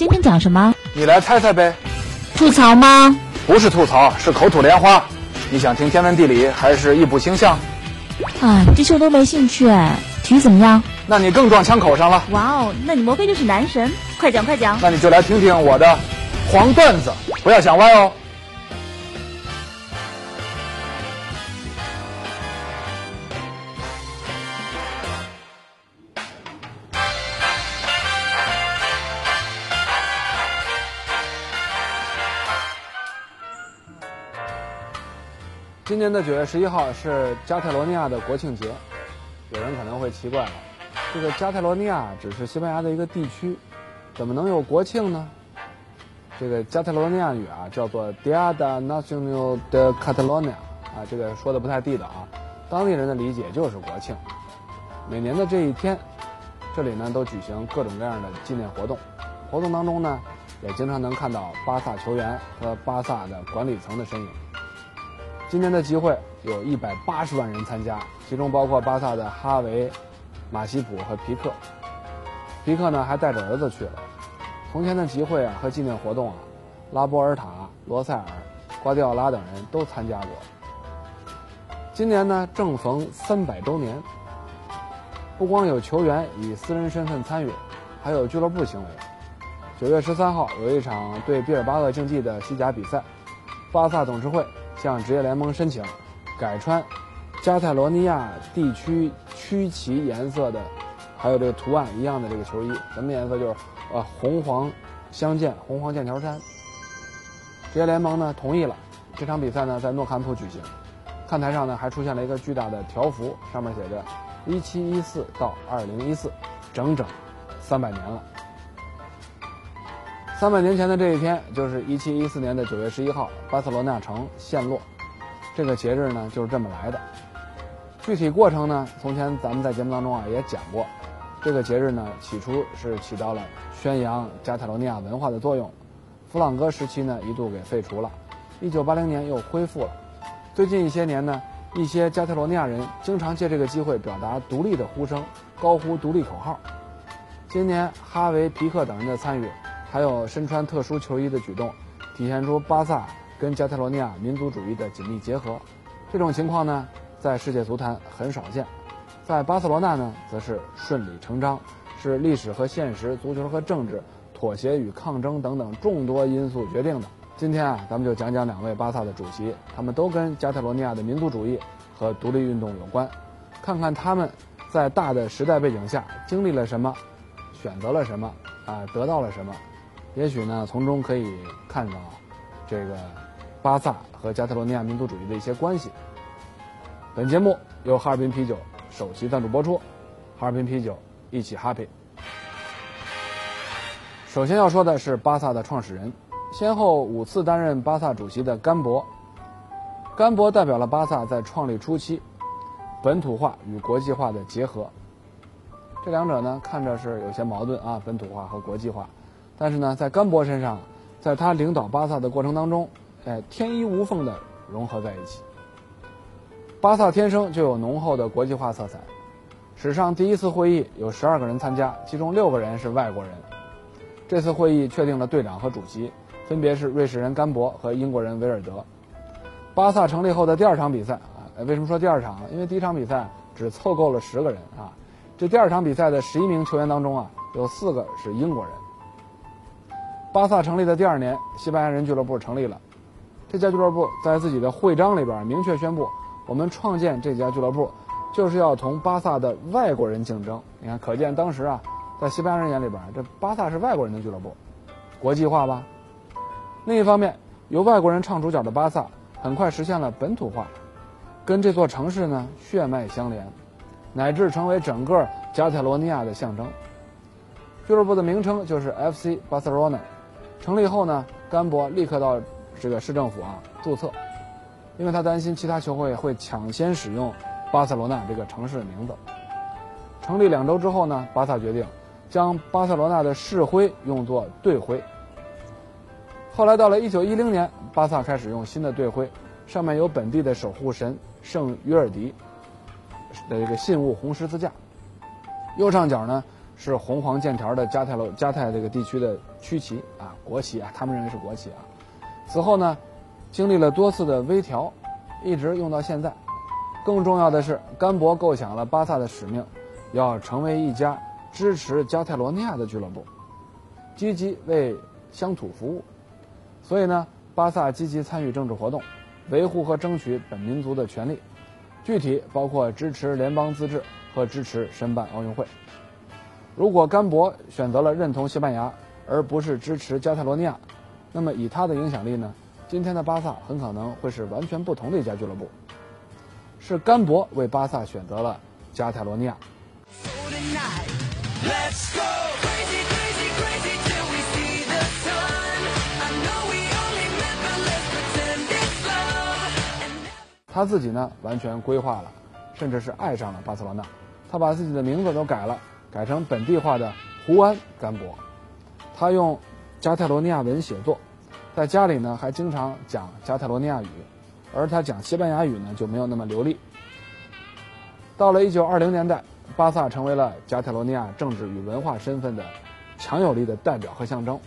今天讲什么？你来猜猜呗。吐槽吗？不是吐槽，是口吐莲花。你想听天文地理还是异步星象？啊，这些我都没兴趣哎。体育怎么样？那你更撞枪口上了。哇哦，那你莫非就是男神？快讲快讲。那你就来听听我的黄段子，不要想歪哦。今年的九月十一号是加泰罗尼亚的国庆节，有人可能会奇怪了，这个加泰罗尼亚只是西班牙的一个地区，怎么能有国庆呢？这个加泰罗尼亚语啊叫做 Dia de Nacional de Catalonia，啊，这个说的不太地道啊，当地人的理解就是国庆。每年的这一天，这里呢都举行各种各样的纪念活动，活动当中呢也经常能看到巴萨球员和巴萨的管理层的身影。今年的集会有一百八十万人参加，其中包括巴萨的哈维、马西普和皮克。皮克呢还带着儿子去了。从前的集会啊和纪念活动啊，拉波尔塔、罗塞尔、瓜迪奥拉等人都参加过。今年呢正逢三百周年，不光有球员以私人身份参与，还有俱乐部行为。九月十三号有一场对毕尔巴鄂竞技的西甲比赛，巴萨董事会。向职业联盟申请改穿加泰罗尼亚地区区旗颜色的，还有这个图案一样的这个球衣，什么颜色？就是呃红黄相间，红黄剑条衫。职业联盟呢同意了，这场比赛呢在诺坎普举行。看台上呢还出现了一个巨大的条幅，上面写着“一七一四到二零一四”，整整三百年了。三百年前的这一天，就是一七一四年的九月十一号，巴塞罗那城陷落。这个节日呢，就是这么来的。具体过程呢，从前咱们在节目当中啊也讲过。这个节日呢，起初是起到了宣扬加泰罗尼亚文化的作用。弗朗哥时期呢，一度给废除了。一九八零年又恢复了。最近一些年呢，一些加泰罗尼亚人经常借这个机会表达独立的呼声，高呼独立口号。今年哈维、皮克等人的参与。还有身穿特殊球衣的举动，体现出巴萨跟加泰罗尼亚民族主义的紧密结合。这种情况呢，在世界足坛很少见，在巴塞罗那呢，则是顺理成章，是历史和现实、足球和政治、妥协与抗争等等众多因素决定的。今天啊，咱们就讲讲两位巴萨的主席，他们都跟加泰罗尼亚的民族主义和独立运动有关，看看他们在大的时代背景下经历了什么，选择了什么，啊，得到了什么。也许呢，从中可以看到这个巴萨和加泰罗尼亚民族主义的一些关系。本节目由哈尔滨啤酒首席赞助播出，哈尔滨啤酒一起 happy。首先要说的是巴萨的创始人，先后五次担任巴萨主席的甘博。甘博代表了巴萨在创立初期本土化与国际化的结合。这两者呢，看着是有些矛盾啊，本土化和国际化。但是呢，在甘博身上，在他领导巴萨的过程当中，哎，天衣无缝的融合在一起。巴萨天生就有浓厚的国际化色彩。史上第一次会议有十二个人参加，其中六个人是外国人。这次会议确定了队长和主席，分别是瑞士人甘博和英国人维尔德。巴萨成立后的第二场比赛啊，为什么说第二场？因为第一场比赛只凑够了十个人啊。这第二场比赛的十一名球员当中啊，有四个是英国人。巴萨成立的第二年，西班牙人俱乐部成立了。这家俱乐部在自己的会章里边明确宣布：我们创建这家俱乐部，就是要同巴萨的外国人竞争。你看，可见当时啊，在西班牙人眼里边，这巴萨是外国人的俱乐部，国际化吧。另一方面，由外国人唱主角的巴萨，很快实现了本土化，跟这座城市呢血脉相连，乃至成为整个加泰罗尼亚的象征。俱乐部的名称就是 FC 巴塞罗那。成立后呢，甘博立刻到这个市政府啊注册，因为他担心其他球会会抢先使用巴塞罗那这个城市的名字。成立两周之后呢，巴萨决定将巴塞罗那的市徽用作队徽。后来到了1910年，巴萨开始用新的队徽，上面有本地的守护神圣约尔迪的这个信物红十字架，右上角呢是红黄剑条的加泰罗加泰这个地区的区旗啊，国旗啊，他们认为是国旗啊。此后呢，经历了多次的微调，一直用到现在。更重要的是，甘博构想了巴萨的使命，要成为一家支持加泰罗尼亚的俱乐部，积极为乡土服务。所以呢，巴萨积极参与政治活动，维护和争取本民族的权利，具体包括支持联邦自治和支持申办奥运会。如果甘博选择了认同西班牙，而不是支持加泰罗尼亚，那么以他的影响力呢，今天的巴萨很可能会是完全不同的一家俱乐部。是甘博为巴萨选择了加泰罗尼亚。他自己呢，完全规划了，甚至是爱上了巴塞罗那。他把自己的名字都改了，改成本地化的胡安·甘博。他用加泰罗尼亚文写作，在家里呢还经常讲加泰罗尼亚语。而他讲西班牙语呢，就没有那么流利。到了一九二零年代，巴萨成为了加泰罗尼亚政治与文化身份的强有力的代表和象征，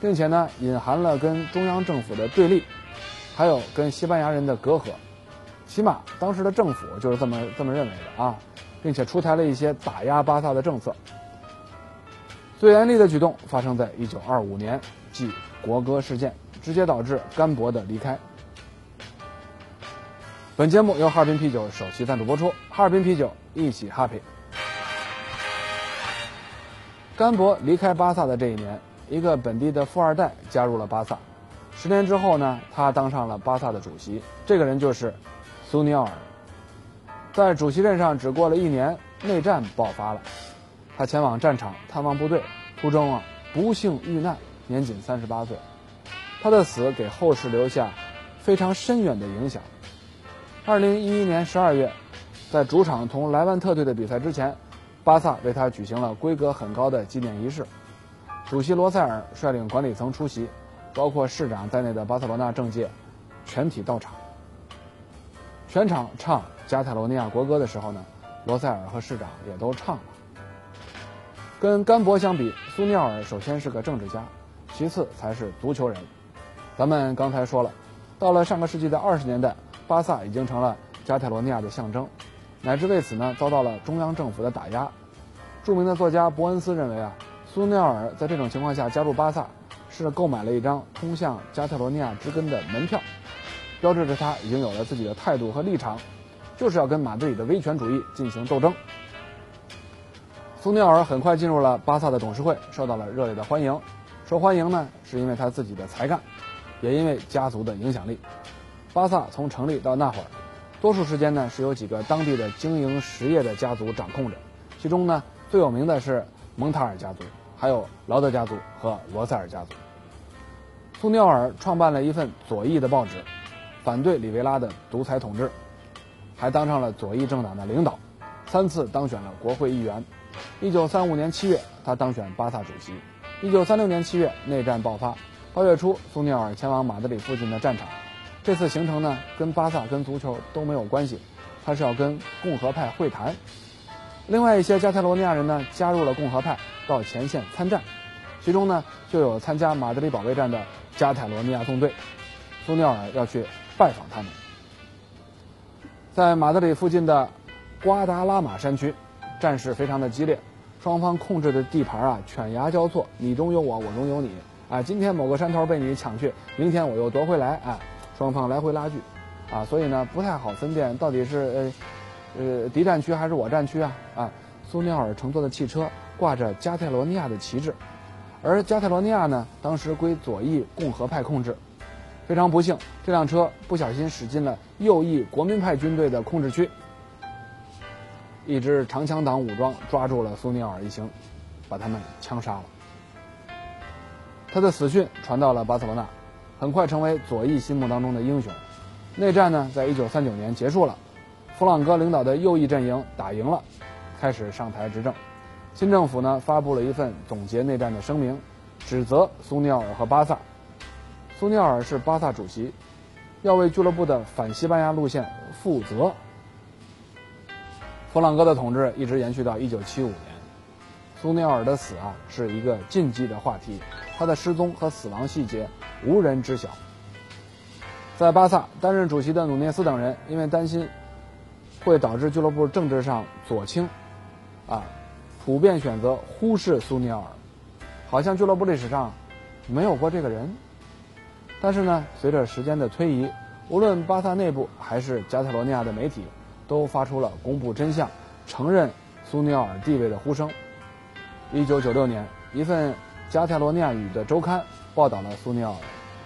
并且呢，隐含了跟中央政府的对立，还有跟西班牙人的隔阂。起码当时的政府就是这么这么认为的啊，并且出台了一些打压巴萨的政策。最严厉的举动发生在一九二五年，即国歌事件，直接导致甘博的离开。本节目由哈尔滨啤酒首席赞助播出，哈尔滨啤酒一起 happy。甘博离开巴萨的这一年，一个本地的富二代加入了巴萨。十年之后呢，他当上了巴萨的主席。这个人就是苏尼奥尔。在主席任上只过了一年，内战爆发了，他前往战场探望部队，途中啊不幸遇难，年仅三十八岁。他的死给后世留下非常深远的影响。二零一一年十二月，在主场同莱万特队的比赛之前，巴萨为他举行了规格很高的纪念仪式。主席罗塞尔率领管理层出席，包括市长在内的巴塞罗那政界全体到场。全场唱加泰罗尼亚国歌的时候呢，罗塞尔和市长也都唱了。跟甘博相比，苏尼尔首先是个政治家，其次才是足球人。咱们刚才说了，到了上个世纪的二十年代。巴萨已经成了加泰罗尼亚的象征，乃至为此呢遭到了中央政府的打压。著名的作家伯恩斯认为啊，苏尼尔在这种情况下加入巴萨，是购买了一张通向加泰罗尼亚之根的门票，标志着他已经有了自己的态度和立场，就是要跟马德里的威权主义进行斗争。苏尼奥尔很快进入了巴萨的董事会，受到了热烈的欢迎。受欢迎呢，是因为他自己的才干，也因为家族的影响力。巴萨从成立到那会儿，多数时间呢是由几个当地的经营实业的家族掌控着，其中呢最有名的是蒙塔尔家族，还有劳德家族和罗塞尔家族。苏尼奥尔创办了一份左翼的报纸，反对里维拉的独裁统治，还当上了左翼政党的领导，三次当选了国会议员。一九三五年七月，他当选巴萨主席。一九三六年七月，内战爆发，八月初，苏尼尔前往马德里附近的战场。这次行程呢，跟巴萨、跟足球都没有关系，他是要跟共和派会谈。另外一些加泰罗尼亚人呢，加入了共和派，到前线参战，其中呢，就有参加马德里保卫战的加泰罗尼亚纵队。苏尼尔要去拜访他们。在马德里附近的瓜达拉马山区，战事非常的激烈，双方控制的地盘啊，犬牙交错，你中有我，我中有你。啊，今天某个山头被你抢去，明天我又夺回来，啊。双方来回拉锯，啊，所以呢不太好分辨到底是呃呃敌战区还是我战区啊啊！苏尼尔乘坐的汽车挂着加泰罗尼亚的旗帜，而加泰罗尼亚呢当时归左翼共和派控制，非常不幸，这辆车不小心驶进了右翼国民派军队的控制区，一支长枪党武装抓住了苏尼尔一行，把他们枪杀了，他的死讯传到了巴塞罗那。很快成为左翼心目当中的英雄。内战呢，在一九三九年结束了，弗朗哥领导的右翼阵营打赢了，开始上台执政。新政府呢，发布了一份总结内战的声明，指责苏尼尔和巴萨。苏尼尔是巴萨主席，要为俱乐部的反西班牙路线负责。弗朗哥的统治一直延续到一九七五年，苏尼尔的死啊是一个禁忌的话题，他的失踪和死亡细节无人知晓。在巴萨担任主席的努涅斯等人，因为担心会导致俱乐部政治上左倾，啊，普遍选择忽视苏尼尔，好像俱乐部历史上没有过这个人。但是呢，随着时间的推移，无论巴萨内部还是加泰罗尼亚的媒体，都发出了公布真相、承认苏尼尔地位的呼声。一九九六年，一份加泰罗尼亚语的周刊报道了苏尼尔，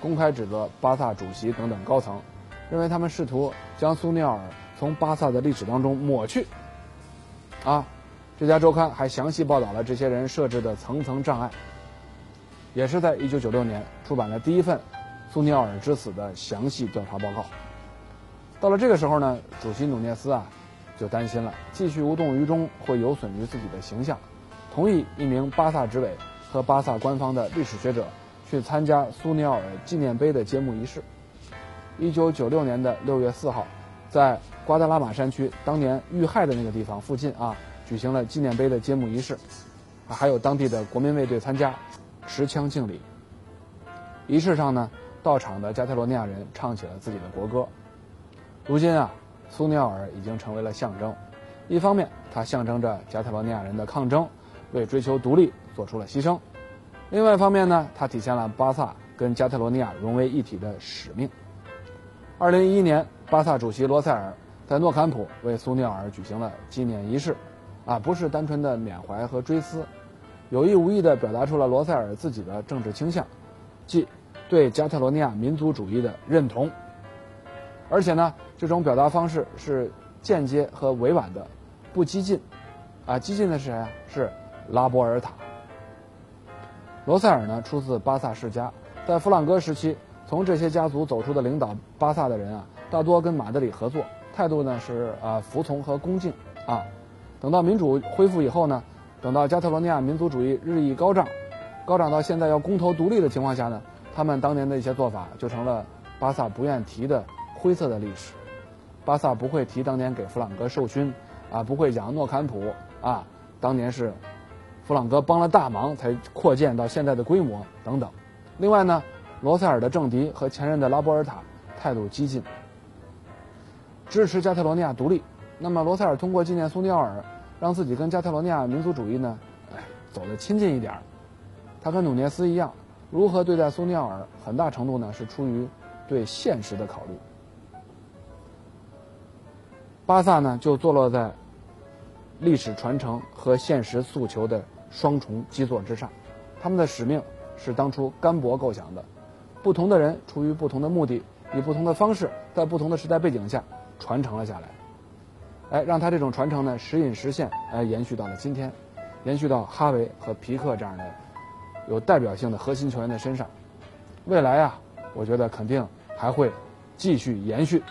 公开指责巴萨主席等等高层，认为他们试图将苏尼尔从巴萨的历史当中抹去。啊，这家周刊还详细报道了这些人设置的层层障碍。也是在一九九六年出版了第一份苏尼奥尔之死的详细调查报告。到了这个时候呢，主席努涅斯啊就担心了，继续无动于衷会有损于自己的形象。同意一名巴萨执委和巴萨官方的历史学者去参加苏尼奥尔纪念碑的揭幕仪式。一九九六年的六月四号，在瓜达拉马山区当年遇害的那个地方附近啊，举行了纪念碑的揭幕仪式，还有当地的国民卫队参加，持枪敬礼。仪式上呢，到场的加泰罗尼亚人唱起了自己的国歌。如今啊，苏尼奥尔已经成为了象征，一方面它象征着加泰罗尼亚人的抗争。为追求独立做出了牺牲，另外一方面呢，它体现了巴萨跟加泰罗尼亚融为一体的使命。二零一一年，巴萨主席罗塞尔在诺坎普为苏尼奥尔举行了纪念仪式，啊，不是单纯的缅怀和追思，有意无意地表达出了罗塞尔自己的政治倾向，即对加泰罗尼亚民族主义的认同。而且呢，这种表达方式是间接和委婉的，不激进，啊，激进的是谁啊？是。拉波尔塔，罗塞尔呢出自巴萨世家，在弗朗哥时期，从这些家族走出的领导巴萨的人啊，大多跟马德里合作，态度呢是啊服从和恭敬啊。等到民主恢复以后呢，等到加泰罗尼亚民族主义日益高涨，高涨到现在要公投独立的情况下呢，他们当年的一些做法就成了巴萨不愿提的灰色的历史。巴萨不会提当年给弗朗哥授勋，啊不会讲诺坎普啊，当年是。弗朗哥帮了大忙，才扩建到现在的规模等等。另外呢，罗塞尔的政敌和前任的拉波尔塔态度激进，支持加泰罗尼亚独立。那么罗塞尔通过纪念苏尼奥尔，让自己跟加泰罗尼亚民族主义呢，哎，走得亲近一点。他跟努涅斯一样，如何对待苏尼奥尔，很大程度呢是出于对现实的考虑。巴萨呢就坐落在历史传承和现实诉求的。双重基座之上，他们的使命是当初甘博构想的。不同的人出于不同的目的，以不同的方式，在不同的时代背景下传承了下来。哎，让他这种传承呢时隐时现，哎，延续到了今天，延续到哈维和皮克这样的有代表性的核心球员的身上。未来啊，我觉得肯定还会继续延续。